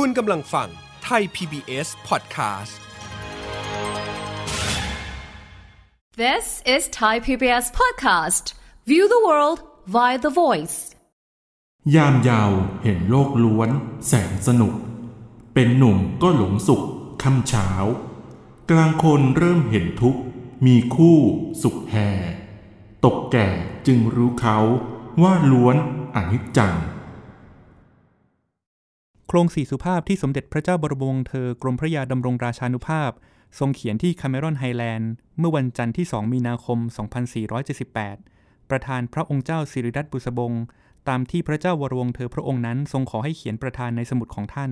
คุณกำลังฟังไทย PBS Podcast This is Thai PBS Podcast View the world via the voice ยามยาวเห็นโลกล้วน แสนสนุก เป็นหนุ่มก็หลงสุขค่ำเช้า กลางคนเริ่มเห็นทุกข์ มีคู่สุขแห่ ตกแก่จึงรู้เขาว่าล้วนอนิจจัง โคลงสี่สุภาพที่สมเด็จพระเจ้าบรมวงศ์เธอกรมพระยาดำรงราชานุภาพ ทรงเขียนที่คาเมรอนไฮแลนด์ เมื่อวันจันทร์ที่ 2 มีนาคม 2478 ประทานพระองค์เจ้าสิริรัตน์บุษบง ตามที่พระเจ้าวรวงศ์เธอพระองค์นั้น ทรงขอให้เขียนประทานในสมุดของท่าน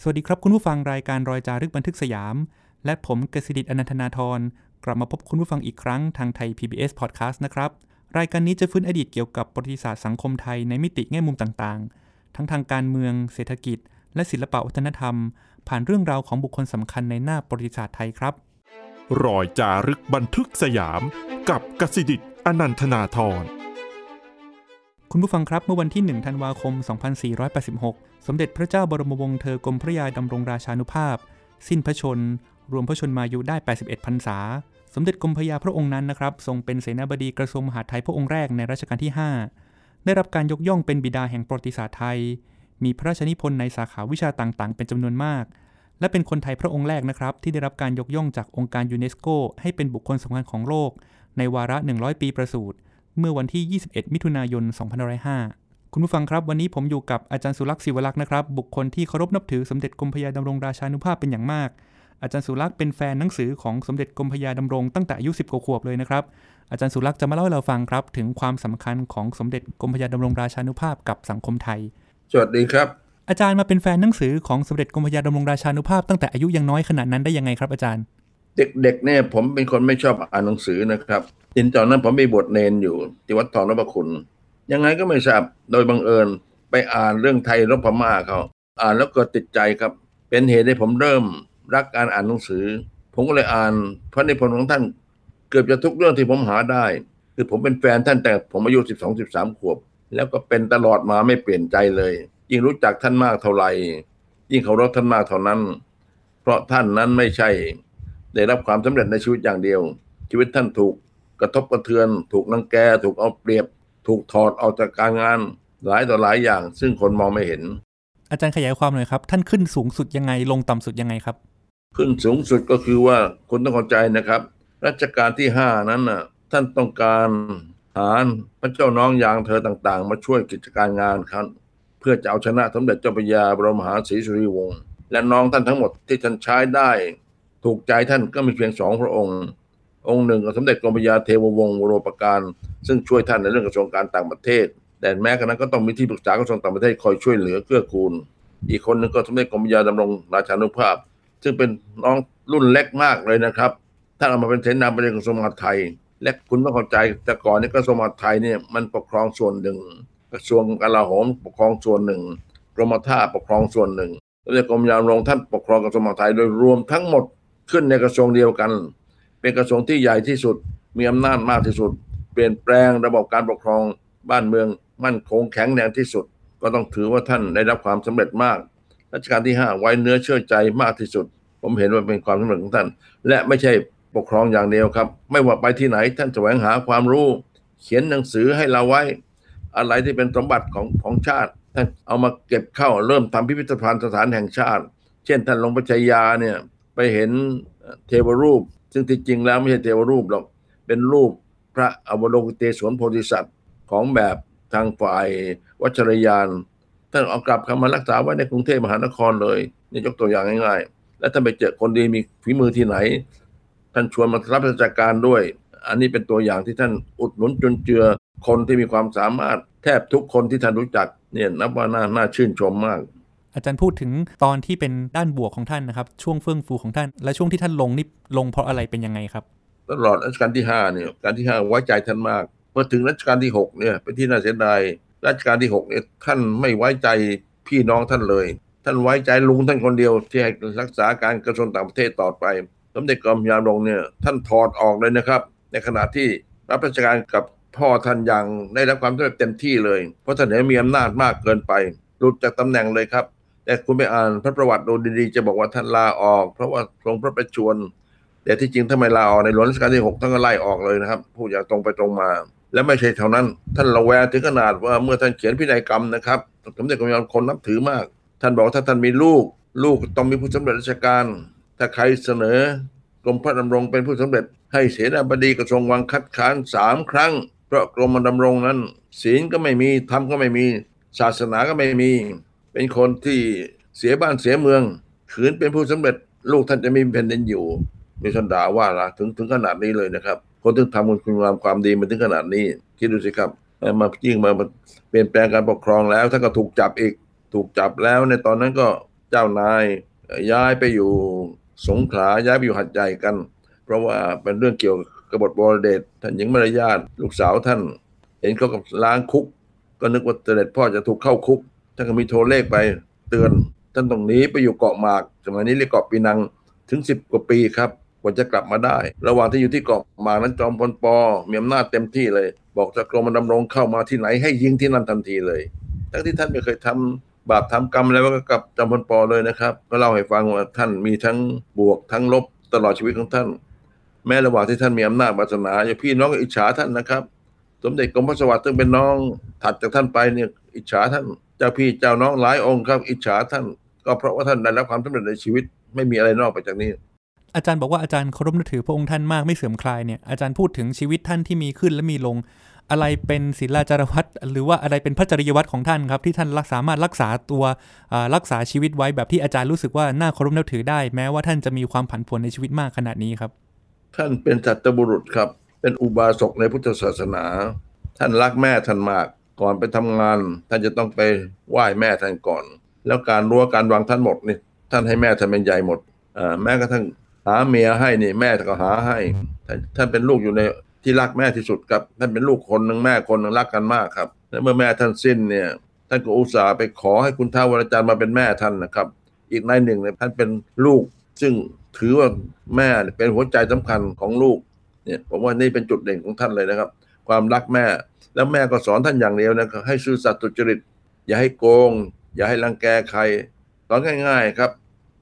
สวัสดีครับคุณผู้ฟังรายการรอยจารึกบันทึกสยาม และผมกษิดิศ อนันทนาธรกลับมาพบคุณผู้ฟังอีกครั้งทางไทย PBS Podcast นะครับรายการนี้จะฟื้นอดีตเกี่ยวกับประวัติศาสตร์สังคมไทยในมิติแง่มุมต่างๆ ทั้งทางการเมือง เศรษฐกิจ และศิลปวัฒนธรรม ผ่านเรื่องราวของบุคคลสำคัญในหน้าประวัติศาสตร์ไทยครับ รอยจารึกบันทึกสยาม กับกสิดิตอนันทนาทรคุณผู้ฟังครับเมื่อวันที่ 1 ธันวาคม 2486 สมเด็จพระเจ้าบรมวงศ์เธอกรมพระยาดำรงราชานุภาพ สิ้นพระชน รวมพระชนมายุได้ 81 พรรษา สมเด็จกรมพระยาพระองค์นั้นนะครับ ทรงเป็นเสนาบดีกระทรวงมหาดไทยพระองค์แรกในรัชกาลที่ 5 ได้รับการยกย่องเป็นบิดาแห่งประวัติศาสตร์ไทย มีพระราชนิพนธ์ในสาขาวิชาต่างๆ เป็นจำนวนมาก และเป็นคนไทยพระองค์แรกนะครับ ที่ได้รับการยกย่องจากองค์การยูเนสโกให้เป็นบุคคลสำคัญของโลก ในวาระ 100 ปีประสูติเมื่อวันที่ 21 มิถุนายน 2505 คุณผู้ฟังครับ วันนี้ผมอยู่กับอาจารย์สุรักษ์ศิวลักษ์นะครับ บุคคลที่เคารพนับถือสมเด็จกรมพยาดำรงราชานุภาพเป็นอย่างมาก อาจารย์สุรักษ์เป็นแฟนหนังสือของสมเด็จกรมพยาดำรงตั้งแต่อายุ 10 กว่าขวบเลยนะครับ อาจารย์สุรักษ์จะมาเล่าให้เราฟังครับ ถึงความสำคัญของสมเด็จกรมพระยาดำรงราชานุภาพกับสังคมไทย สวัสดีครับ อาจารย์มาเป็นแฟนหนังสือของสมเด็จกรมพระยาดำรงราชานุภาพตั้งแต่อายุยังน้อยขนาดนั้นได้ยังไงครับอาจารย์ เด็กๆเนี่ยผมเป็นคนไม่ชอบอ่านหนังสือนะครับอินตอนนั้นผมมีบทเนนอยู่ที่วัดทองนพคุณ ยังไงก็ไม่ทราบโดยบังเอิญไปอ่านเรื่องไทยรบพม่าเขาอ่านแล้วเกิดติดใจครับ เป็นเหตุให้ผมเริ่มรักการอ่านหนังสือ ผมก็เลยอ่านพระนิพนธ์ของท่าน เกือบจะทุกเรื่องที่ผมหาได้ คือผมเป็นแฟนท่านแต่ผมอายุ12 13ขวบ แล้วก็เป็นตลอดมาไม่เปลี่ยนใจเลย ยิ่งรู้จักท่านมากเท่าไหร่ยิ่งเคารพท่านมากเท่านั้น เพราะท่านนั้นไม่ใช่ ได้รับความสำเร็จในชีวิตอย่างเดียว ชีวิตท่านถูกกระทบกระเทือน ถูกนังแก ถูกเอาเปรียบ ถูกถอดออกจากการงานหลายต่อหลายอย่าง ซึ่งคนมองไม่เห็น อาจารย์ขยายความหน่อยครับ ท่านขึ้นสูงสุดยังไงลงต่ำสุดยังไงครับ ขึ้นสูงสุดก็คือว่าคุณต้องเข้าใจนะครับ รัชกาลที่ห้านั้นน่ะท่านต้องการหารพระเจ้าน้องยางเธอต่าง ๆ มาช่วยกิจการงานครับเพื่อจะเอาชนะสมเด็จเจ้าพระยาบรมหาศรีสุริวงศ์และน้องท่านทั้งหมดที่ท่านใช้ได้ ถูกใจท่านก็มีเพียงสองพระองค์ องค์หนึ่งก็สมเด็จกรมพยาเทววงศ์วโรปการ ซึ่งช่วยท่านในเรื่องกระทรวงการต่างประเทศ แต่แม้กระนั้นก็ต้องมีที่ปรึกษากระทรวงต่างประเทศคอยช่วยเหลือเกื้อกูล อีกคนหนึ่งก็สมเด็จกรมพยาดำรงราชานุภาพ ซึ่งเป็นน้องรุ่นเล็กมากเลยนะครับ ท่านเอามาเป็นเสนาบดีกระทรวงมหาดไทย และคุณต้องเข้าใจแต่ก่อนนี้กระทรวงมหาดไทยเนี่ยมันปกครองส่วนหนึ่ง กระทรวงกลาโหมปกครองส่วนหนึ่งกรมท่าปกครองส่วนหนึ่งสมเด็จกรมยามรงท่านปกครองกระทรวงมหาดไทยโดยรวมทั้งหมดขึ้นในกระทรวงเดียวกัน เป็นกระทรวงที่ใหญ่ที่สุดมีอำนาจมากที่สุด เปลี่ยนแปลงระบบการปกครองบ้านเมืองมั่นคงแข็งแรงที่สุด ก็ต้องถือว่าท่านได้รับความสำเร็จมากรัชกาลที่ 5 ไว้เนื้อเชื่อใจมากที่สุด ผมเห็นว่าเป็นความสำเร็จของท่าน และไม่ใช่ ปกครองอย่างเดียวครับ ไม่ว่าไปที่ไหนท่านแสวงหาความรู้ เขียนหนังสือให้เราไว้ อะไรที่เป็นสมบัติของของชาติ ท่านเอามาเก็บเข้าเริ่มทำพิพิธภัณฑ์สถานแห่งชาติ เช่นท่านหลวงปัจจยาเนี่ยไปเห็นเทวรูป ซึ่งที่จริงแล้วไม่ใช่เทวรูปหรอกเป็นรูปพระอวโลกิเตศวนโพธิสัตว์ของแบบทางฝ่ายวัชรยานท่านเอากลับเข้ามารักษาไว้ในกรุงเทพมหานครเลยนี่ยกตัวอย่างง่ายๆ และท่านไปเจอคนดีมีฝีมือที่ไหน ท่านชวนมารับราชการด้วย อันนี้เป็นตัวอย่างที่ท่านอุดหนุนจุนเจือคนที่มีความสามารถแทบทุกคนที่ท่านรู้จักเนี่ยนับว่าน่าน่าชื่นชมมาก อาจารย์พูดถึงตอนที่เป็นด้านบวกของท่านนะครับ ช่วงเฟื่องฟูของท่าน และช่วงที่ท่านลงนี่ลงเพราะอะไรเป็นยังไงครับ ตลอดรัชกาลที่ห้าเนี่ยรัชการที่ห้าไว้ใจท่านมากพอถึงรัชกาลที่หกเนี่ยเป็นที่น่าเสียดายรัชกาลที่หกเนี่ยท่านไม่ไว้ใจพี่น้องท่านเลย ท่านไว้ใจลุงท่านคนเดียวที่ให้รักษาการกระทรวงต่างประเทศต่อไป สมเด็จกรมยามลงเนี่ยท่านถอดออกเลยนะครับ ในขณะที่รับราชการกับพ่อท่านอย่างได้รับความสำเร็จเต็มที่เลย เพราะท่านเห็นมีอำนาจมากเกินไป หลุดจากตำแหน่งเลยครับ แต่คุณไปอ่านพระประวัติดูดีๆ จะบอกว่าท่านลาออก เพราะว่าทรงพระประชวรแต่ที่จริงทำไมลาออกในหลวงรัชกาลที่หกท่านก็ไล่ออกเลยนะครับ พูดอย่างตรงไปตรงมา และไม่ใช่เท่านั้น ท่านระแวงถึงขนาดว่าเมื่อท่านเขียนพินัยกรรมนะครับสมเด็จกรมยานคนนับถือมาก ท่านบอกว่าถ้าท่านมีลูก ลูกต้องมีผู้สำเร็จราชการ ถ้าใครเสนอกรมพระดำรงเป็นผู้สำเร็จ ให้เสนาบดีกระทรวงวังคัดค้านสามครั้ง เพราะกรมดำรงนั้น ศีลก็ไม่มีธรรมก็ไม่มี ศาสนาก็ไม่มี เป็นคนที่เสียบ้านเสียเมืองขืนเป็นผู้สำเร็จ ลูกท่านจะมีแผ่นดินอยู่มีท่านด่าว่าละถึงถึงขนาดนี้เลยนะครับ คนที่ทำคุณงามความดีมาถึงขนาดนี้ คิดดูสิครับมายิ่งมาเปลี่ยนแปลงการปกครองแล้วท่านก็ถูกจับอีกถูกจับแล้วในตอนนั้นก็เจ้านายย้ายไปอยู่ สงขลาย้ายไปอยู่หัดใหญ่กัน เพราะว่าเป็นเรื่องเกี่ยวกับบทบรเดชท่านหญิงมารยาทลูกสาวท่าน เห็นเขากับล้างคุก ก็นึกว่าเสด็จพ่อจะถูกเข้าคุกท่านก็มีโทรเลขไปเตือน ท่านตรงนี้ไปอยู่เกาะหมาก สมัยนี้เรียกเกาะปีนังถึงสิบกว่าปีครับกว่าจะกลับมาได้ ระหว่างที่อยู่ที่เกาะหมากนั้นจอมพลปอมีอำนาจเต็มที่เลย บอกจะกรมดำรงเข้ามาที่ไหนให้ยิงที่นั่นทันทีเลย ทั้งที่ท่านไม่เคยทำ บาปทำกรรมอะไรก็กับจอมพลปอเลยนะครับ ก็เล่าให้ฟังว่าท่านมีทั้งบวกทั้งลบตลอดชีวิตของท่าน แม้ระหว่างที่ท่านมีอำนาจวาสนาอย่าพี่น้องอิจฉาท่านนะครับ สมเด็จกรมพระสวัสดิ์ซึ่งเป็นน้องถัดจากท่านไปเนี่ยอิจฉาท่านเจ้าพี่เจ้าน้องหลายองค์ครับ อิจฉาท่าน ก็เพราะว่าท่านได้รับความสำเร็จในชีวิตไม่มีอะไรนอกไปจากนี้อาจารย์บอกว่าอาจารย์เคารพนับถือพระองค์ท่านมากไม่เสื่อมคลายเนี่ยอาจารย์พูดถึงชีวิตท่านที่มีขึ้นและมีลง อะไรเป็นศิลาจารวัตหรือว่าอะไรเป็นพระจริยวัตรของท่านครับ ที่ท่านรักสามารถรักษาตัวรักษาชีวิตไว้แบบที่อาจารย์รู้สึกว่าน่าเคารพนับถือได้ แม้ว่าท่านจะมีความผันผวนในชีวิตมากขนาดนี้ครับ ท่านเป็นสัตบุรุษครับ เป็นอุบาสกในพุทธศาสนา ท่านรักแม่ท่านมากก่อนไปทำงาน ท่านจะต้องไปไหว้แม่ท่านก่อน แล้วการรั้วการวางท่านหมดนี่ท่านให้แม่ท่านเป็นใหญ่หมดแม้กระทั่งหาเมียให้นี่แม่ก็หาให้ท่านเป็นลูกอยู่ใน ที่รักแม่ที่สุดครับ ท่านเป็นลูกคนหนึ่งแม่คนหนึ่งรักกันมากครับ และเมื่อแม่ท่านสิ้นเนี่ยท่านก็อุตส่าห์ไปขอให้คุณท้าวรจันทร์มาเป็นแม่ท่านนะครับ อีกนายหนึ่งเนี่ยท่านเป็นลูก ซึ่งถือว่าแม่เป็นหัวใจสำคัญของลูกเนี่ยผมว่านี่เป็นจุดเด่นของท่านเลยนะครับ ความรักแม่ แล้วแม่ก็สอนท่านอย่างเดียวนะครับให้ซื่อสัตย์สุจริต อย่าให้โกง อย่าให้รังแกใครสอนง่าย ๆครับ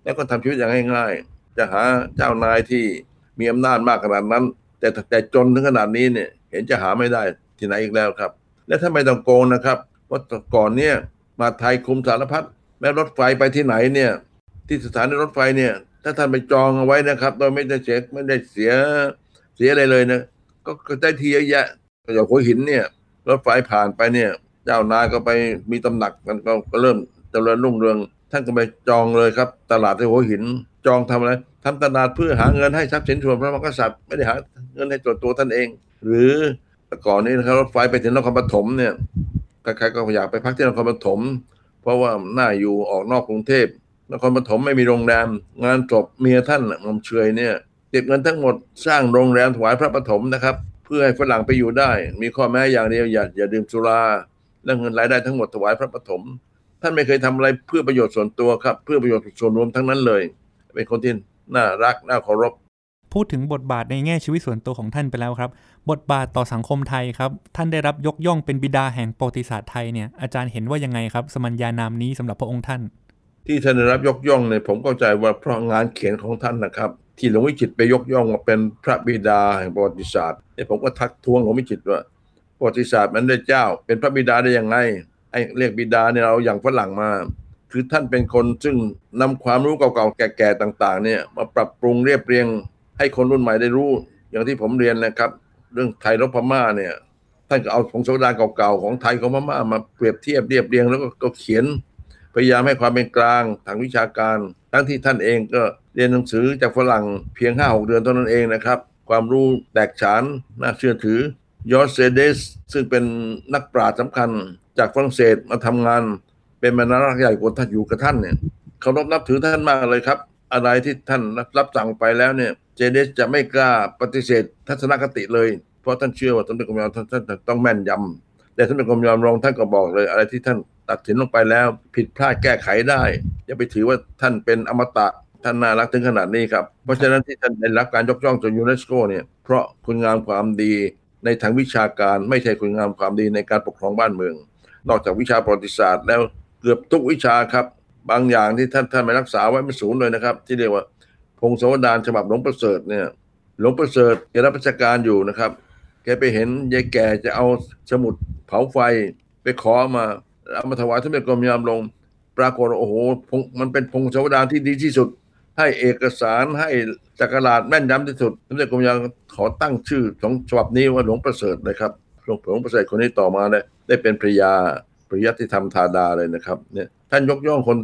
แล้วก็ทำชีวิตอย่างง่ายๆจะหาเจ้านายที่มีอำนาจมากขนาดนั้น แต่แต่จนถึงขนาดนี้เนี่ยเห็นจะหาไม่ได้ที่ไหนอีกแล้วครับ และถ้าไม่ต้องโกงนะครับเพราะก่อนเนี่ยมาไทยคุมสารพัดแม้รถไฟไปที่ไหนเนี่ยที่สถานีรถไฟเนี่ย ถ้าท่านไปจองเอาไว้นะครับ โดยไม่ได้เสียไม่ได้เสียเสียอะไรเลยนะก็ได้ทีเยอะแยะอย่างหัวหินเนี่ย รถไฟผ่านไปเนี่ย เจ้านายก็ไปมีตำหนักมันก็เริ่มเจริญรุ่งเรือง ท่านก็ไปจองเลยครับ ตลาดที่หัวหิน จองทำอะไรทำตลาดเพื่อหาเงินให้ทรัพย์สินส่วนพระมหากษัตริย์ไม่ได้หาเงินให้ตัวตัวท่านเอง หรือก่อนนี้นะครับรถไฟไปถึงนครปฐมเนี่ยใครๆก็อยากไปพักที่นครปฐมเพราะว่าหน้าอยู่ออกนอกกรุงเทพนครปฐมไม่มีโรงแรม งานจบเมียท่านมอมเชยเนี่ยเก็บเงินทั้งหมดสร้างโรงแรมถวายพระปฐมนะครับ เพื่อให้ฝรั่งไปอยู่ได้ มีข้อแม้อย่างเดียวอย่าอย่าดื่มสุราและเงินรายได้ทั้งหมดถวายพระปฐม ท่านไม่เคยทำอะไรเพื่อประโยชน์ส่วนตัวครับ เพื่อประโยชน์ส่วนรวมทั้งนั้นเลย เป็นคนที่น่ารักน่าเคารพพูดถึงบทบาทในแง่ชีวิตส่วนตัวของท่านไปแล้วครับ บทบาทต่อสังคมไทยครับ ท่านได้รับยกย่องเป็นบิดาแห่งประวัติศาสตร์ไทยเนี่ยอาจารย์เห็นว่ายังไงครับ สมัญญานามนี้สำหรับพระองค์ท่าน ที่ท่านได้รับยกย่องเนี่ยผมเข้าใจว่าเพราะงานเขียนของท่านนะครับ ที่หลวงวิจิตไปยกย่องว่าเป็นพระบิดาแห่งประวัติศาสตร์เนี่ยผมก็ทักท้วงหลวงวิจิตว่าประวัติศาสตร์มันได้เจ้า เป็นพระบิดาได้ยังไง ไอ้เรียกบิดาเนี่ยเราอย่างฝรั่งมา คือท่านเป็นคนซึ่งนำความรู้เก่าๆแก่ๆต่างๆ เนี่ยมาปรับปรุงเรียบเรียง ให้คนรุ่นใหม่ได้รู้ อย่างที่ผมเรียนนะครับ เรื่องไทยรบพม่าเนี่ย ท่านก็เอาของสมดาเก่าๆของไทยของพม่ามาเปรียบเทียบเรียบเรียงแล้วก็เขียนพยายามให้ความเป็นกลางทางวิชาการ ทั้งที่ท่านเองก็เรียนหนังสือจากฝรั่งเพียงห้าหกเดือนเท่านั้นเองนะครับ ความรู้แตกฉานน่าเชื่อถือยอร์เซเดสซึ่งเป็นนักปราชญ์สำคัญ จากฝรั่งเศสมาทำงาน เป็นบรรณารักษ์ใหญ่กว่าท่านอยู่กับท่านเนี่ยเคารพนับถือท่านมากเลยครับ อะไรที่ท่านรับสั่งไปแล้วเนี่ย เจเดสจะไม่กล้าปฏิเสธ ทัศนคติเลย เพราะท่านเชื่อว่าสมเด็จกรมยมท่านท่านต้องแม่นยำแต่สมเด็จกรมยมรองท่านก็บอกเลย อะไรที่ท่านตัดสินลงไปแล้ว ผิดพลาดแก้ไขได้อย่าไปถือว่าท่านเป็นอมตะท่านน่ารักถึงขนาดนี้ครับ เพราะฉะนั้นที่ท่านได้รับการยกย่องจากยูเนสโกเนี่ยเพราะคุณงามความดีในทางวิชาการไม่ใช่คุณงามความดีในการปกครองบ้านเมือง นอกจากวิชาประวัติศาสตร์แล้วเกือบทุกวิชาครับ บางอย่างที่ท่านท่านไม่รักษาไว้ไม่สูญเลยนะครับ ที่เรียกว่า พงศาวดารฉบับหลวงประเสริฐเนี่ยหลวงประเสริฐแกรับราชการอยู่นะครับ แกไปเห็นยายแก่จะเอาสมุดเผาไฟไปขอมาเอามาถวายท่านเป็นกรมยามลง ปรากฏโอ้โหมันเป็นพงศาวดารที่ดีที่สุด ให้เอกสารให้จักรลาดแม่นยำที่สุดท่านเป็นกรมยามขอตั้งชื่อของฉบับนี้ว่าหลวงประเสริฐเลยครับหลวงประเสริฐคนนี้ต่อมาได้ ได้เป็นภรรยาปริยัติธรรมธาดาเลยนะครับเนี่ยท่านยกย่องคน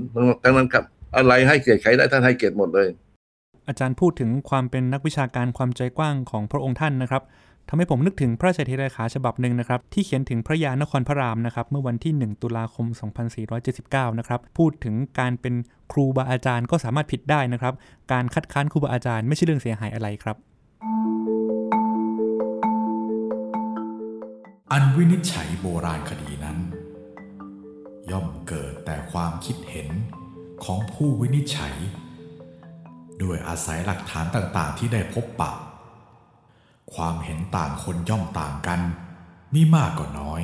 ทั้งนั้นครับ อะไรให้เกียรติใครได้ท่านให้เกียรติหมดเลย อาจารย์พูดถึงความเป็นนักวิชาการความใจกว้างของพระองค์ท่านนะครับทำให้ผมนึกถึงพระราชเทระขาฉบับหนึ่งนะครับที่เขียนถึงพระยานครพระรามนะครับเมื่อวันที่ 1 ตุลาคม 2479 นะครับพูดถึงการเป็นครูบาอาจารย์ก็สามารถผิดได้นะครับ การคัดค้านครูบาอาจารย์ไม่ใช่เรื่องเสียหายอะไรครับ อันวินิจฉัยโบราณคดีนั้น ย่อมเกิดแต่ความคิดเห็นของผู้วินิจฉัย ด้วยอาศัยหลักฐานต่างๆที่ได้พบปะ ความเห็นต่างคนย่อมต่างกันมีมากก็น้อย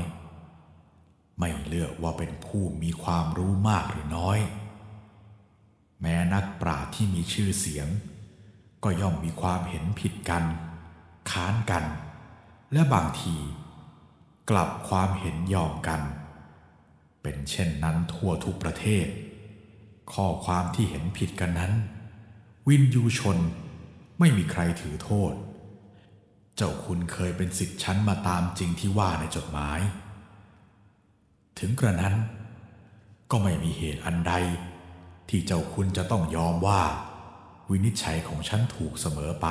ไม่เลือกว่าเป็นผู้มีความรู้มากหรือน้อย แม้นักปราชญ์ที่มีชื่อเสียง ก็ย่อมมีความเห็นผิดกัน ค้านกัน และบางที กลับความเห็นยอมกัน เป็นเช่นนั้นทั่วทุกประเทศ ข้อความที่เห็นผิดกันนั้น วินยูชนไม่มีใครถือโทษ เจ้าคุณเคยเป็นสิทธิ์ชั้นมาตามจริงที่ว่าในจดหมาย ถึงกระนั้น ก็ไม่มีเหตุอันใด ที่เจ้าคุณจะต้องยอมว่า วินิจฉัยของฉันถูกเสมอไป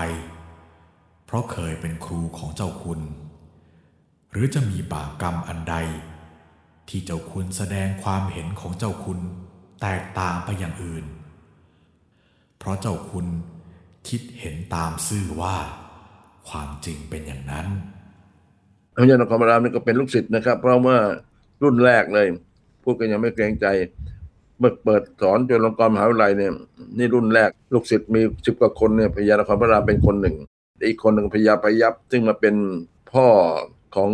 เพราะเคยเป็นครูของเจ้าคุณ หรือจะมีบาปกรรมอันใด ที่เจ้าคุณแสดงความเห็นของเจ้าคุณแตกต่างไปอย่างอื่น เพราะเจ้าคุณคิดเห็นตามซื่อว่า ความจริงเป็นอย่างนั้นพระยานครรามนี่ก็เป็นลูกศิษย์นะครับ เพราะว่ารุ่นแรกเลย พูดกันยังไม่เกรงใจ เมื่อเปิดสอนจนลงกรณ์มหาวิทยาลัยเนี่ย นี่รุ่นแรกลูกศิษย์มีสิบกว่าคนเนี่ยพญานครพระรามเป็นคนหนึ่ง อีกคนหนึ่งพญาพยัพซึ่งมาเป็นพ่อ ของ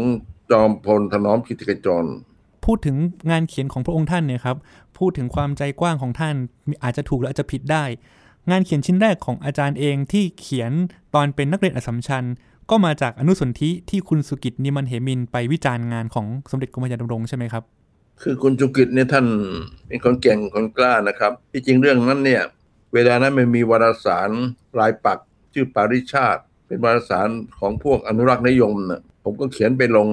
จอมพลถนอมกิติกจร พูดถึงงานเขียนของพระองค์ท่านเนี่ยครับ พูดถึงความใจกว้างของท่านมีอาจจะถูกหรืออาจจะผิดได้ งานเขียนชิ้นแรกของอาจารย์เองที่เขียนตอนเป็นนักเรียนอัสสัมชัญก็มาจากอนุสนธิที่คุณสุกิจนิมันเหมินไปวิจารณ์งานของสมเด็จกรมพระยาดำรงใช่ไหมครับ คือคุณจุกิจเนี่ยท่านเป็นคนเก่งคนกล้านะครับ ที่จริงเรื่องนั้นเนี่ย เวลานั้นมันมีวารสารรายปักษ์ชื่อปาริชาติ เป็นวารสารของพวกอนุรักษ์นิยมนะ ผมก็เขียนไปลง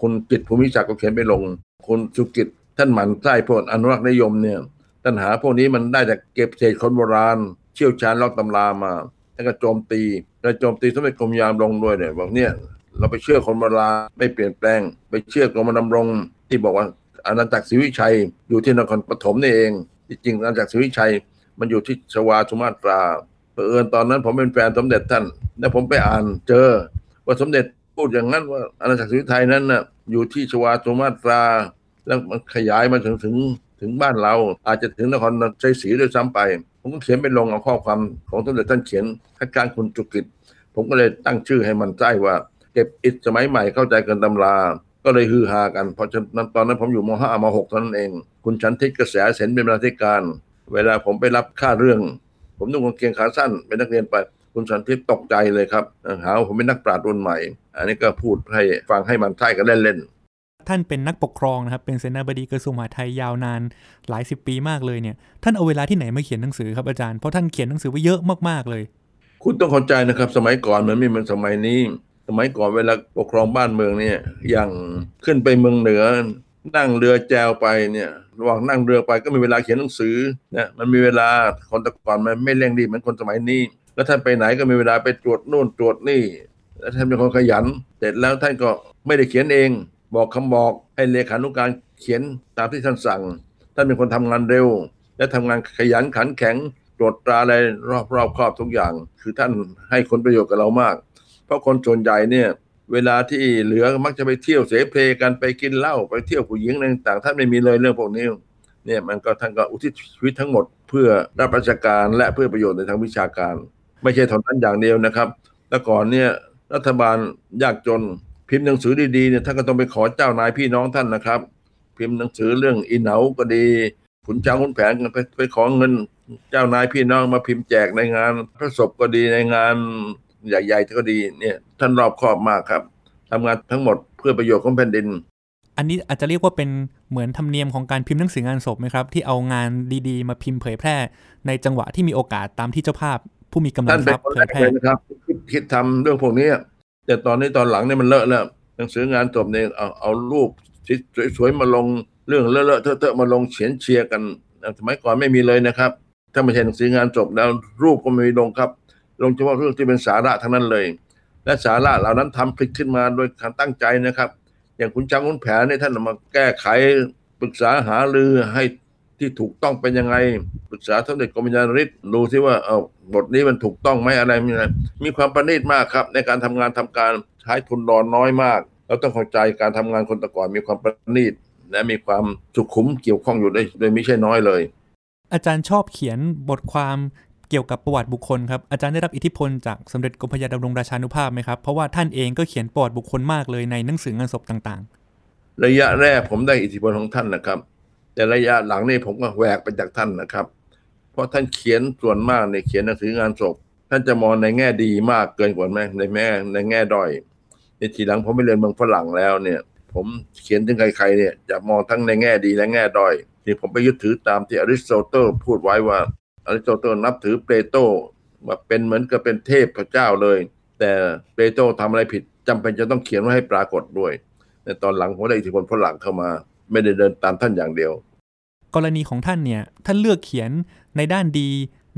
คุณกิตภูมิศักดิ์ก็เขียนไปลง คุณจุกิจท่านหมันไส้พวกอนุรักษ์นิยมเนี่ยตัญหาพวกนี้มันได้จากเก็บเศษคนโบราณ เชี่ยวชาญลอกตำรามา แล้วก็โจมตีแล้วโจมตีสมเด็จกรมยามลงด้วยเนี่ยบอกเนี่ยเราไปเชื่อคนโบราณไม่เปลี่ยนแปลง ไปเชื่อกรมดำรง ที่บอกว่าอาณาจักรศรีวิชัยอยู่ที่นครปฐมนี่เองที่จริงอาณาจักรศรีวิชัย มันอยู่ที่ชวาสุมาตราเผอิญตอนนั้นผมเป็นแฟนสมเด็จท่าน แล้วผมไปอ่านเจอว่าสมเด็จ พูดอย่างนั้นว่าอาณาจักรศรีวิชัยนั้นน่ะอยู่ที่ชวาสุมาตรา แล้วมันขยายมาถึงถึงถึงบ้านเรา อาจจะถึงนครชัยศรีด้วยซ้ำไป ผมก็เขียนไปลงเอาข้อความของสมเด็จท่านเขียนคัดการคุณจุกิจ ผมก็เลยตั้งชื่อให้มันใจว่า เก็บอิฐสมัยใหม่เข้าใจเกินตำรา ก็เลยฮือฮากัน เพราะฉะนั้นตอนนั้นผมอยู่ม .5 ม .6 เท่านั้นเอง คุณชันทิศกระแสเสนเป็นบรรณาธิการ เวลาผมไปรับค่าเรื่อง ผมนุ่งกางเกงขาสั้นเป็นนักเรียนไป คุณชันทิศตกใจเลยครับหาว่าผมเป็นนักปราชญ์รุ่นใหม่ อันนี้ก็พูดให้ฟังให้มันใช่กันเล่นๆ ท่านเป็นนักปกครองนะครับ เป็นเสนาบดีกระทรวงมหาดไทยยาวนานหลายสิบปีมากเลยเนี่ย ท่านเอาเวลาที่ไหนมาเขียนหนังสือครับอาจารย์ เพราะท่านเขียนหนังสือไว้เยอะมากๆเลย คุณต้องเข้าใจนะครับ สมัยก่อนมันไม่เหมือนสมัยนี้ สมัยก่อนเวลาปกครองบ้านเมืองเนี่ย อย่างขึ้นไปเมืองเหนือนั่งเรือแจวไปเนี่ยระหว่างนั่งเรือไปก็มีเวลาเขียนหนังสือนะมันมีเวลาคนแต่ก่อนมันไม่เร่งรีบเหมือนคนสมัยนี้ แล้วท่านไปไหนก็มีเวลาไปตรวจนู่นตรวจนี่ แล้วท่านเป็นคนขยัน เสร็จแล้วท่านก็ไม่ได้เขียนเอง บอกคำบอกให้เลขานุการเขียนตามที่ท่านสั่ง ท่านเป็นคนทำงานเร็ว และทำงานขยันขันแข็งตรวจตราอะไรรอบรอบครอบทุกอย่าง คือท่านให้คนประโยชน์กับเรามาก เพราะคนส่วนใหญ่เนี่ยเวลาที่เหลือมักจะไปเที่ยวเสเพลกันไปกินเหล้าไปเที่ยวผู้หญิงอะไรต่างๆท่านไม่มีเลยเรื่องพวกนี้เนี่ยมันก็ท่านก็อุทิศชีวิตทั้งหมด เพื่อรับราชการและเพื่อประโยชน์ในทางวิชาการ ไม่ใช่เท่านั้นอย่างเดียวนะครับ แต่ก่อนเนี่ยรัฐบาลยากจนพิมพ์หนังสือดีๆเนี่ยท่านก็ต้องไปขอเจ้านายพี่น้องท่านนะครับ พิมพ์หนังสือเรื่องอีเหนาก็ดีขุนช้างขุนแผนกันไปไปขอเงินเจ้านายพี่น้องมาพิมพ์แจกในงานพระศพก็ดีในงานใหญ่ๆก็ดีเนี่ยท่านรอบคอบมากครับทำงานทั้งหมดเพื่อประโยชน์ของแผ่นดิน อันนี้อาจจะเรียกว่าเป็นเหมือนธรรมเนียมของการพิมพ์หนังสืองานศพไหมครับ ที่เอางานดีๆ มาพิมพ์เผยแพร่ ในจังหวะที่มีโอกาสตามที่เจ้าภาพ ผู้มีกำลัท่างนทเป็นรัพย์คนเผแรยกแพร่เลยนะครับคิดคิดทำเรื่องพวกนี้ แต่ตอนนี้ตอนหลังเนี่ยมันเลอะแล้วหนังสืองานจบเนี่ยเอาเอารูปสวยๆมาลงเรื่องเลอะๆเทอะๆมาลงเขียนเชียร์กันสมัยก่อนไม่มีเลยนะครับ ถ้าไม่ใช่หนังสืองานจบแล้วรูปก็ไม่มีลงครับ ลงเฉพาะเรื่องที่เป็นสาระทั้งนั้นเลย และสาระเหล่านั้นทำผิดขึ้นมาโดยการตั้งใจนะครับ อย่างคุณจังคุณแผนเนี่ยท่านเอามาแก้ไขปรึกษาหารือให้ ที่ถูกต้องเป็นยังไงปรึกษาสมเด็จกรมยานฤทธิ์ดูซิว่าเอาบทนี้มันถูกต้องไหมอะไรมีอะไรมีความประณีตมากครับ ในการทำงานทำการใช้ทุนรอนน้อยมาก เราต้องเข้าใจการทำงานคนแตะก่อนมีความประณีตและมีความสุขุมเกี่ยวข้องอยู่ด้วยโดยไม่ใช่น้อยเลย อาจารย์ชอบเขียนบทความเกี่ยวกับประวัติบุคคลครับอาจารย์ได้รับอิทธิพลจากสมเด็จกรมพระยาดำรงราชานุภาพไหมครับเพราะว่าท่านเองก็เขียนประวัติบุคคลมากเลยในหนังสืองานศพต่างระยะแรกผมได้อิทธิพลของท่านนะครับ แต่ระยะหลังนี่ผมก็แหวกไปจากท่านนะครับ เพราะท่านเขียนส่วนมากในเขียนหนังสืองานศพ ท่านจะมองในแง่ดีมากเกินกว่าแม่ในแม่ในแง่ด้อยในทีหลังผมไปเรียนเมืองฝรั่งแล้วเนี่ย ผมเขียนถึงใครๆเนี่ยจะมองทั้งในแง่ดีและแง่ด้อยที่ผมไปยึดถือตามที่อริสโตเติลพูดไว้ว่าอริสโตเติลนับถือเปโตรว่าเป็นเหมือนกับเป็นเทพพระเจ้าเลย แต่เปโตรทำอะไรผิดจำเป็นจะต้องเขียนไว้ให้ปรากฏด้วย ในตอนหลังผมได้อิทธิพลฝรั่งเข้ามา ไม่ได้เดินตามท่านอย่างเดียวๆกรณีของท่านเนี่ยท่านเลือกเขียนในด้านดี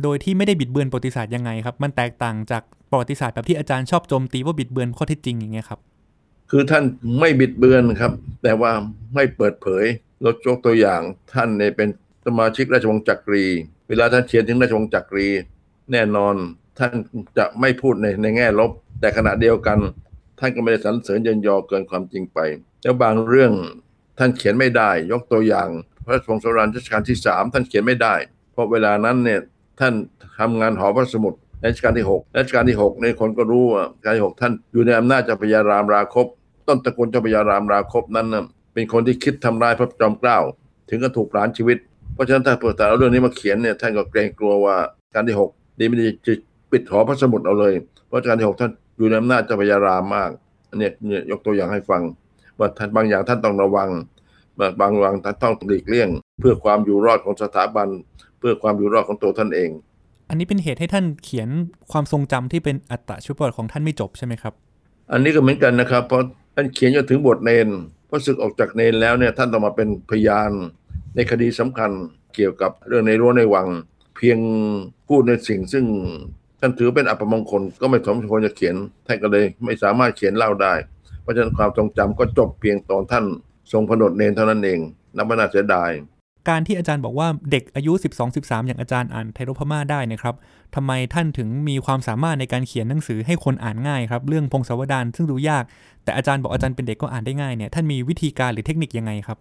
โดยที่ไม่ได้บิดเบือนประวัติศาสตร์ยังไงครับ มันแตกต่างจากประวัติศาสตร์แบบที่อาจารย์ชอบโจมตีว่าบิดเบือนข้อเท็จจริงอย่างเงี้ยครับ คือท่านไม่บิดเบือนครับ แต่ว่าไม่เปิดเผยเรายกตัวอย่างท่านเนี่ยเป็นสมาชิกราชวงศ์จักรี เวลาท่านเขียนถึงราชวงศ์จักรี แน่นอนท่านจะไม่พูดในในแง่ลบ แต่ขณะเดียวกัน ท่านก็ไม่ได้สรรเสริญเยินยอเกินความจริงไป แล้วบางเรื่อง ท่านเขียนไม่ได้ ยกตัวอย่าง พระรงศ์สรันรัชกาลที่สามท่านเขียนไม่ได้ เพราะเวลานั้นเนี่ยท่านทำงานหอพระสมุดรัชกาลที่หกรัชกาลที่หกในคนก็รู้ว่ารัชกาลที่หกท่านอยู่ในอำนาจเจ้าพระยารามราคบ ต้นตระกูลเจ้าพระยารามราคบนั้นเป็นคนที่คิดทำลายพระจอมเกล้า ถึงก็ถูกประหารชีวิต เพราะฉะนั้นถ้าเปิดแต่เอาเรื่องนี้มาเขียนเนี่ยท่านก็เกรงกลัวว่าการที่หกดีไม่ดีจะปิดหอพระสมุดเอาเลย เพราะการที่หกท่านอยู่ในอำนาจเจ้าพระยารามมากอันนี้ยเนี่ยยกตัวอย่างให้ฟัง ว่าท่านบางอย่างท่านต้องระวัง บางอย่างท่านต้องหลีกเลี่ยง เพื่อความอยู่รอดของสถาบัน เพื่อความอยู่รอดของตัวท่านเอง อันนี้เป็นเหตุให้ท่านเขียนความทรงจำที่เป็นอัตชีวประวัติของท่านไม่จบใช่ไหมครับ อันนี้ก็เหมือนกันนะครับ เพราะท่านเขียนจนถึงบทเนนพอศึกออกจากเนนแล้วเนี่ยท่านต้องมาเป็นพยานในคดีสำคัญเกี่ยวกับเรื่องในรั้วในวัง เพียงพูดในสิ่งซึ่งท่านถือเป็นอัปมงคลก็ไม่สมควรจะเขียนท่านก็เลยไม่สามารถเขียนเล่าได้ เพราะฉะนั้นความทรงจำก็จบเพียงตอนท่านทรงผนวดเนนเท่านั้นเองนับว่าน่าเสียดายการที่อาจารย์บอกว่าเด็กอายุ 12-13 อย่างอาจารย์อ่านไทยรพม่าได้นะครับทำไมท่านถึงมีความสามารถในการเขียนหนังสือให้คนอ่านง่ายครับ เรื่องพงศาวดารซึ่งดูยาก แต่อาจารย์บอกอาจารย์เป็นเด็กก็อ่านได้ง่ายเนี่ยท่านมีวิธีการหรือเทคนิคยังไงครับ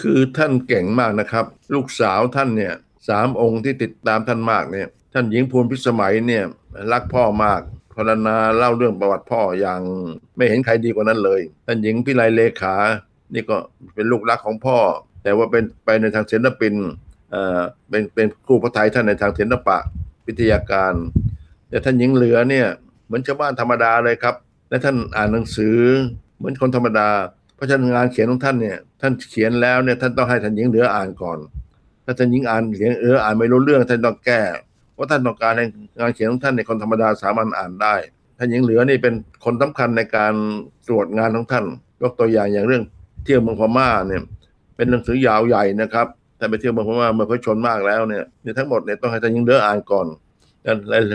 คือท่านเก่งมากนะครับ ลูกสาวท่านเนี่ยสามองค์ที่ติดตามท่านมากเนี่ยท่านหญิงพูนพิสมัยเนี่ยรักพ่อมาก พรรณนาเล่าเรื่องประวัติพ่ออย่างไม่เห็นใครดีกว่านั้นเลย ท่านหญิงพิไลเลขา นี่ก็เป็นลูกรักของพ่อ แต่ว่าเป็นไปในทางศิลปินเอ่อเป็นเป็นครูพระไทยท่านในทางศิลปะวิทยาการ แต่ท่านหญิงเหลือเนี่ยเหมือนชาวบ้านธรรมดาเลยครับ และท่านอ่านหนังสือเหมือนคนธรรมดา เพราะฉะนั้นงานเขียนของท่านเนี่ยท่านเขียนแล้วเนี่ยท่านต้องให้ท่านหญิงเหลืออ่านก่อน ถ้าท่านหญิงอ่านเขียนเหลืออ่านไม่รู้เรื่องท่านต้องแก้ เพราท่านต้องการให้งานเขียนของท่านในคนธรรมดาสามารถอ่านได้ท่านหญิงเหลือนี่เป็นคนสำคัญในการตรวจงานของท่านยกตัวอย่างอย่างเรื่อง เที่ยวเมืองพม่าเนี่ย เป็นหนังสือยาวใหญ่นะครับท่านไปเที่ยวเมืองพม่าเมื่อพระชนมากแล้วเนี่ยเนี่ยทั้งหมดเนี่ยต้องให้ท่านหญิงเหลืออ่านก่อน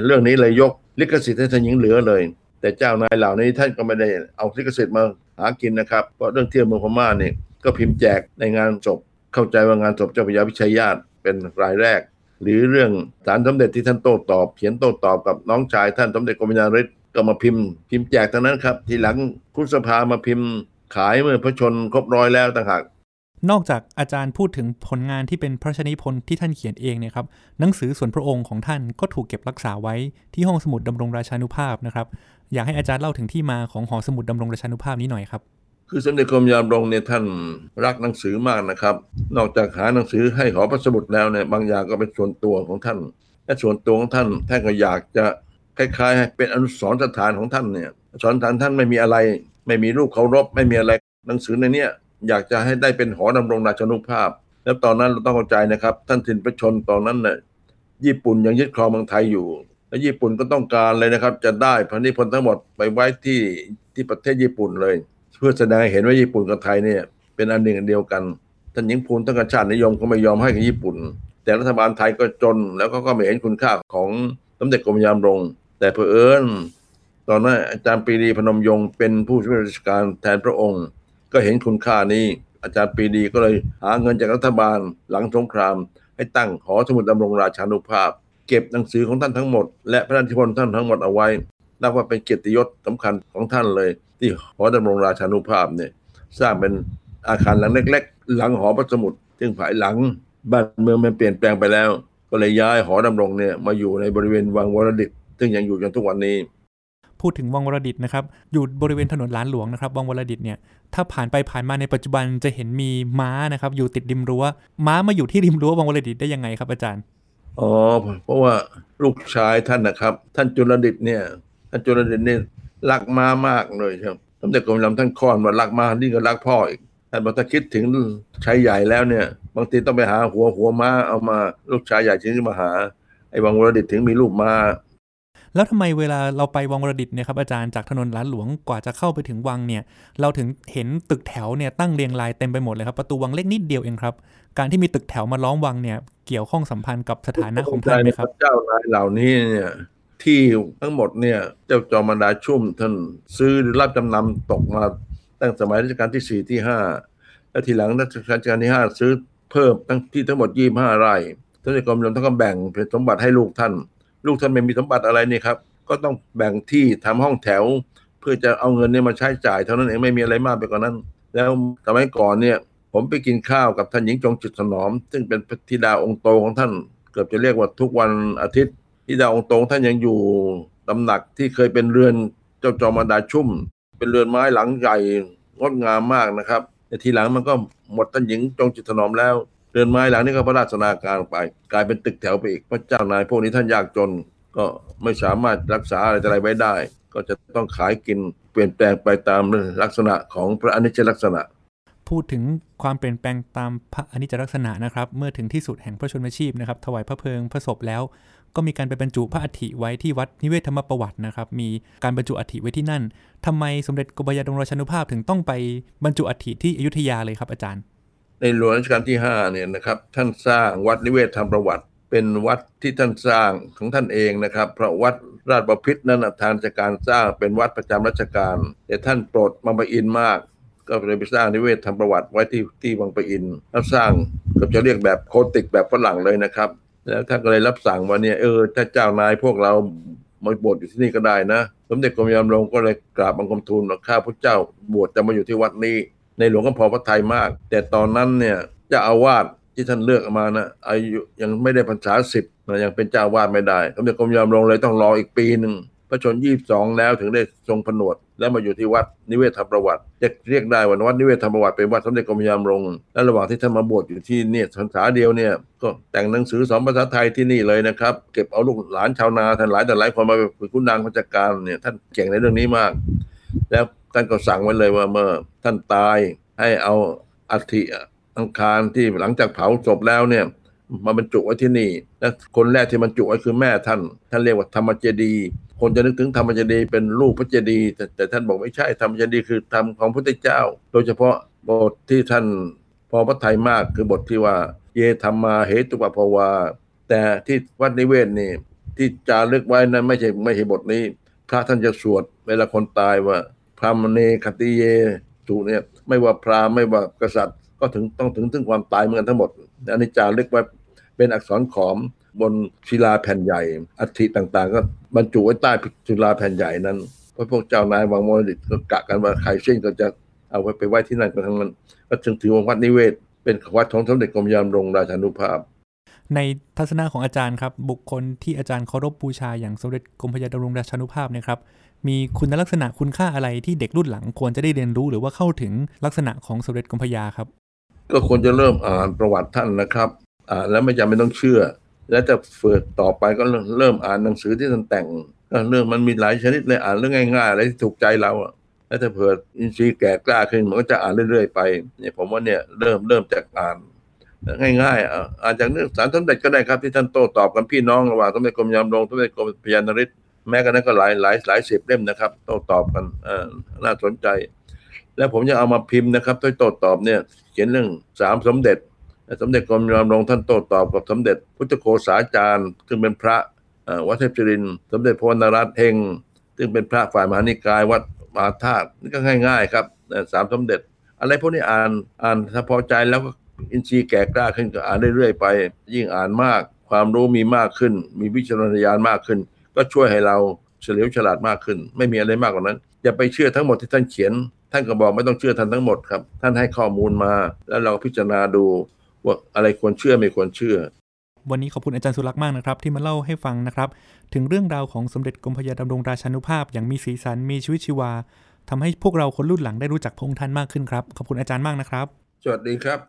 เรื่องนี้เลยยกลิขสิทธิ์ให้ท่านหญิงเหลือเลย แต่เจ้านายเหล่านี้ท่านก็ไม่ได้เอาลิขสิทธิ์มาหากินนะครับเพราะเรื่องเที่ยวเมืองพม่าเนี่ยก็พิมพ์แจกในงานศพเข้าใจว่างานศพเจ้าพระยาวิชัยญาติเป็นรายแรก หรือเรื่องสารสมเด็จที่ท่านโต้ตอบ เขียนโต้ตอบกับน้องชายท่านสมเด็จกรมยานฤทธิ์ก็มาพิมพ์ พิมพ์แจกทั้งนั้นครับ ทีหลังครุสภามาพิมพ์ขายเมื่อพระชนครบร้อยแล้วต่างหากนอกจากอาจารย์พูดถึงผลงานที่เป็นพระชนิพนธ์ที่ท่านเขียนเองเนี่ยครับหนังสือส่วนพระองค์ของท่านก็ถูกเก็บรักษาไว้ที่ห้องสมุดดำรงราชานุภาพนะครับ อยากให้อาจารย์เล่าถึงที่มาของหอสมุดดำรงราชานุภาพนี้หน่อยครับ คือสมเด็จกรมยามรงเนี่ยท่านรักหนังสือมากนะครับ นอกจากหาหนังสือให้หอพระสมุดแล้วเนี่ยบางอย่างก็เป็นส่วนตัวของท่าน และส่วนตัวของท่านท่านก็อยากจะคล้ายๆ เป็นอนุสรณ์สถานของท่านเนี่ยสอนฐานท่านไม่มีอะไร ไม่มีรูปเคารพไม่มีอะไรหนังสือในเนี้ยอยากจะให้ได้เป็นหอดำรงราชานุภาพ แล้วตอนนั้นเราต้องเข้าใจนะครับ ท่านถินประชนตอนนั้นเนี่ยญี่ปุ่นยังยึดครองเมืองไทยอยู่ และญี่ปุ่นก็ต้องการเลยนะครับ จะได้พระนิพนธ์ทั้งหมดไปไว้ที่ที่ประเทศญี่ปุ่นเลย พื่อแสดงให้เห็นว่าญี่ปุ่นกับไทยเนี่ย เป็นอันหนึ่งอันเดียวกันท่านหญิงพูนตั้งแต่ชาตินิยมก็ไม่ยอมให้กับญี่ปุ่น แต่รัฐบาลไทยก็จน แล้วก็ก็ไม่เห็นคุณค่าของสมเด็จกรมยามรงแต่เผอิญตอนนั้นอาจารย์ปีดีพนมยงค์เป็นผู้ช่วยราชการแทนพระองค์ ก็เห็นคุณค่านี้ อาจารย์ปีดีก็เลยหาเงินจากรัฐบาลหลังสงคราม ให้ตั้งหอสมุดดำรงราชานุภาพ เก็บหนังสือของท่านทั้งหมด และพระราชนิพนธ์ท่านทั้งหมดเอาไว้ นับว่าเป็นเกียรติยศสำคัญของท่านเลย ที่หอดำรงราชานุภาพเนี่ยสร้างเป็นอาคารหลังเล็ก ๆ หลังหอพระสมุดซึ่งภายหลังบ้านเมืองมันเปลี่ยนแปลงไปแล้ว ก็เลยย้ายหอดำรงเนี่ยมาอยู่ในบริเวณวังวรดิตซึ่งยังอยู่จนทุกวันนี้ พูดถึงวังวรดิศนะครับ อยู่บริเวณถนนหลานหลวงนะครับวังวรดิศเนี่ยถ้าผ่านไปผ่านมาในปัจจุบันจะเห็นมีม้านะครับอยู่ติดริมรั้ว ม้ามาอยู่ที่ริมรั้ววังวรดิศได้ยังไงครับอาจารย์อ๋อเพราะว่าลูกชายท่านนะครับ ท่านจุลดิศเนี่ย ท่านจุลดิศเนี่ยรักม้ามากเลยครับสมเด็จกรมดำรงท่านค้อนว่ารักม้ายิ่งกว่ารักพ่ออีกท่านบอกถ้าคิดถึงชายใหญ่แล้วเนี่ย บางทีต้องไปหาหัวหัวม้าเอามาล่อชายใหญ่ถึงจะมาหาไอ้วังวรดิตถึงมีลูกม้าแล้วทำไมเวลาเราไปวังวรดิตเนี่ยครับอาจารย์จากถนนล้านหลวงกว่าจะเข้าไปถึงวังเนี่ย เราถึงเห็นตึกแถวเนี่ยตั้งเรียงรายเต็มไปหมดเลยครับประตูวังเล็กนิดเดียวเองครับ การที่มีตึกแถวมาล้อมวังเนี่ย เกี่ยวข้องสัมพันธ์กับสถานะของท่านไหมครับ เจ้านายเหล่านี้เนี่ย ที่ทั้งหมดเนี่ยเจ้าจอมดาชุ่มท่านซื้อหรือรับจำนำตกมาตั้งสมัยรัชกาลที่สี่ที่ห้าแล้วทีหลังรัชกาลที่ห้าซื้อเพิ่มทั้งที่ทั้งหมดยี่ห้าไร่ท่านกรมหลวงท่านก็แบ่งเป็นสมบัติให้ลูกท่าน ลูกท่านไม่มีสมบัติอะไรนี่ครับ ก็ต้องแบ่งที่ทำห้องแถว เพื่อจะเอาเงินเนี่ยมาใช้จ่ายเท่านั้นเองไม่มีอะไรมากไปกว่านั้น แล้วสมัยก่อนเนี่ย ผมไปกินข้าวกับท่านหญิงจงจิตถนอม ซึ่งเป็นธิดาองค์โตของท่าน เกือบจะเรียกว่าทุกวันอาทิตย์ ธิดาองค์ตของท่านยังอยู่ตำหนักที่เคยเป็นเรือนเจ้าจอมดาชุ่ม เป็นเรือนไม้หลังใหญ่งดงามมากนะครับแต่ทีหลังมันก็หมดท่านหญิงจงจิตถนอมแล้วเรือนไม้หลังนี้ก็พระราชนาการไป กลายเป็นตึกแถวไปอีกพระเจ้านายพวกนี้ท่านยากจนก็ไม่สามารถรักษาอะไรออะไรไว้ได้ ก็จะต้องขายกินเปลี่ยนแปลงไปตามลักษณะของพระอนิจจลักษณะ พูดถึงความเปลี่ยนแปลงตามพระอนิจจลักษณะนะครับ เมื่อถึงที่สุดแห่งพระชนมชีพนะครับ ถวายพระเพลิงพระศพแล้ว ก็มีการไปบรรจุพระอัฐิไว้ที่วัดนิเวศธรรมประวัตินะครับ มีการบรรจุอัฐิไว้ที่นั่นทำไมสมเด็จกรมพระยาดงราชานุภาพถึงต้องไปบรรจุอัฐิที่อยุธยาเลยครับอาจารย์ ในหลวงรัชกาลที่5เนี่ยนะครับท่านสร้างวัดนิเวศธรรมประวัติ เป็นวัดที่ท่านสร้างของท่านเองนะครับ เพราะวัดราชบพิตรนั้นทางราชการสร้างเป็นวัดประจำราชการ แต่ท่านโปรดมังปะอินมาก ก็เลยไปสร้างนิเวศธรรมประวัติไว้ที่ที่วังปะอินแล้วสร้างกือบจะเรียกแบบโคติกแบบฝรั่งเลยนะครับ แล้วท่านก็เลยรับสั่งว่าเนี่ยเออถ้าเจ้านายพวกเรามาบวชอยู่ที่นี่ก็ได้นะสมเด็จกรมยามลงก็เลยกราบบังคมทูลว่าข้าพระเจ้าบวชจะมาอยู่ที่วัดนี้ ในหลวงก็พอพระทัยมาก แต่ตอนนั้นเนี่ยเจ้าอาวาสที่ท่านเลือกมานะอายุยังไม่ได้พรรษาสิบนะยังเป็นเจ้าอาวาสไม่ได้สมเด็จกรมยามลงเลยต้องรออีกปีหนึ่ง พระชนยี่สิบสองแล้วถึงได้ทรงผนวด แล้วมาอยู่ที่วัดนิเวศธรรมประวัติจะเรียกได้ว่าวัดนิเวศธรรมประวัติเป็นวัดสมเด็จกรมยามรงและระหว่างที่ท่านมาบวชอยู่ที่เนี่ยพรรษาเดียวเนี่ยก็แต่งหนังสือสอนภาษาไทยที่นี่เลยนะครับเก็บเอาลูกหลานชาวนาท่านหลายแต่หลายคนมาเป็นคุณนางราชการเนี่ยท่านเก่งในเรื่องนี้มาก แล้วท่านก็สั่งไว้เลยว่าเมื่อท่านตายให้เอาอัฐิอังคารที่หลังจากเผาศพแล้วเนี่ยมาบรรจุไว้ที่นี่และคนแรกที่บรรจุไว้คือแม่ท่าน ท่านเรียกว่าธรรมเจดี คนจะนึกถึงธรรมเจดีย์เป็นรูปพระเจดีย์แต่แต่ท่านบอกไม่ใช่ธรรมเจดีย์คือธรรมของพระพุทธเจ้า โดยเฉพาะบทที่ท่านพอพระทัยมากคือบทที่ว่า เยธรรมาเหตุปภาวา แต่ที่วัดนิเวศนี่ที่จารึกไว้นั้นไม่ใช่ไม่ใช่บทนี้พระท่านจะสวดเวลาคนตายว่า พรามเนคติเยสุเนี่ยไม่ว่าพราหมณ์ไม่ว่ากษัตริย์ ก็ถึงต้องถึงถึงความตายเหมือนกันทั้งหมดอันนี้จารึกไว้ เป็นอักษรขอมบนศิลาแผ่นใหญ่ อัฐิต่างๆ ก็บรรจุไว้ใต้ศิลาแผ่นใหญ่นั้นเพราะพวกเจ้านายวังมรดิตก็กะกันว่าใครเช่นก็จะเอาไว้ไปไว้ที่นั่นกันทั้งนั้นก็จึงถือว่าวัดนิเวศ เป็นวัดของสมเด็จกรมยามรงราชานุภาพ ในทัศนะของอาจารย์ครับ บุคคลที่อาจารย์เคารพบูชาอย่างสมเด็จกรมพระยาดำรงราชานุภาพเนะครับมีคุณลักษณะคุณค่าอะไรที่เด็กรุ่นหลังควรจะได้เรียนรู้หรือว่าเข้าถึงลักษณะของสมเด็จกรมพระยาครับ ก็ควรจะเริ่มอ่านประวัติท่านนะครับ อ่านแล้วไม่จำเป็นต้องเชื่อ แล้วจะฝึกต่อไปก็เริ่มอ่านหนังสือที่ท่านแต่งเรื่องมันมีหลายชนิดเลยอ่านเรื่องง่ายๆอะไรที่ถูกใจเราอะแล้วถ้าเผื่ออินทรีย์แก่กล้าขึ้นมันก็จะอ่านเรื่อยๆไปเนี่ยผมว่าเนี่ยเริ่มเริ่มจากอ่านง่ายๆอ่านจากเรื่องสารสมเด็จก็ได้ครับที่ท่านโต้ตอบกันพี่น้องระหว่างสมเด็จกรมยามรงสมเด็จกรมพยานริศแม้กระนั้นก็หลายหลายหลายสิบเล่มนะครับ โต้ตอบกันอ่อน่าสนใจ แล้วผมจะเอามาพิมพ์นะครับโต้ตอบเนี่ย เขียนเรื่องสามสมเด็จ สมเด็จกรมยามรงท่านโต้ตอบกับสมเด็จพุทธโฆษาจารย์ ซึ่งเป็นพระวัดเทพจรินทร์สมเด็จพระวรรณรัตน์เฮงซึ่งเป็นพระฝ่ายมหานิกายวัดมหาธาตุนี่ก็ง่าย ๆ ครับสามสมเด็จ อะไรพวกนี้อ่านอ่านถ้าพอใจแล้วก็อินทรีย์แก่กล้าขึ้นก็อ่านเรื่อยๆไป ยิ่งอ่านมาก ความรู้มีมากขึ้น มีวิจารณญาณมากขึ้น ก็ช่วยให้เราเฉลียวฉลาดมากขึ้น ไม่มีอะไรมากกว่านั้น อย่าไปเชื่อทั้งหมดที่ท่านเขียน ท่านก็บอกไม่ต้องเชื่อท่านทั้งหมดครับ ท่านให้ข้อมูลมา แล้วเราพิจารณาดู ว่าอะไรควรเชื่อไม่ควรเชื่อ วันนี้ขอบคุณอาจารย์สุรักษ์มากนะครับ ที่มาเล่าให้ฟังนะครับ ถึงเรื่องราวของสมเด็จกรมพระยาดำรงราชานุภาพ อย่างมีสีสันมีชีวิตชีวาทำให้พวกเราคนรุ่นหลังได้รู้จักพระองค์ท่านมากขึ้นครับขอบคุณอาจารย์มากนะครับสวัสดีครับ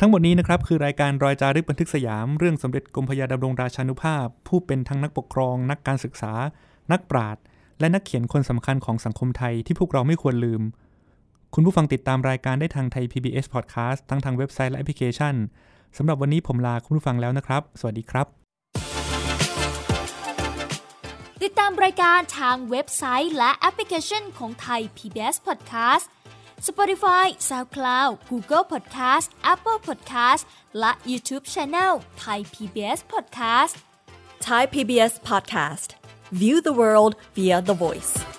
ทั้งหมดนี้นะครับคือรายการรอยจารึกบันทึกสยาม เรื่องสมเด็จกรมพระยาดำรงราชานุภาพ ผู้เป็นทั้งนักปกครอง นักการศึกษา นักปราชญ์และนักเขียนคนสำคัญของสังคมไทยที่พวกเราไม่ควรลืม คุณผู้ฟังติดตามรายการได้ทางไทย PBS Podcast ทั้งทางเว็บไซต์และแอปพลิเคชันสำหรับวันนี้ผมลาคุณผู้ฟังแล้วนะครับ สวัสดีครับ ติดตามรายการทางเว็บไซต์และแอปพลิเคชันของไทย PBS Podcast Spotify SoundCloud Google Podcast Apple Podcast และ YouTube Channel Thai PBS Podcast Thai PBS podcast. View the world via the voice.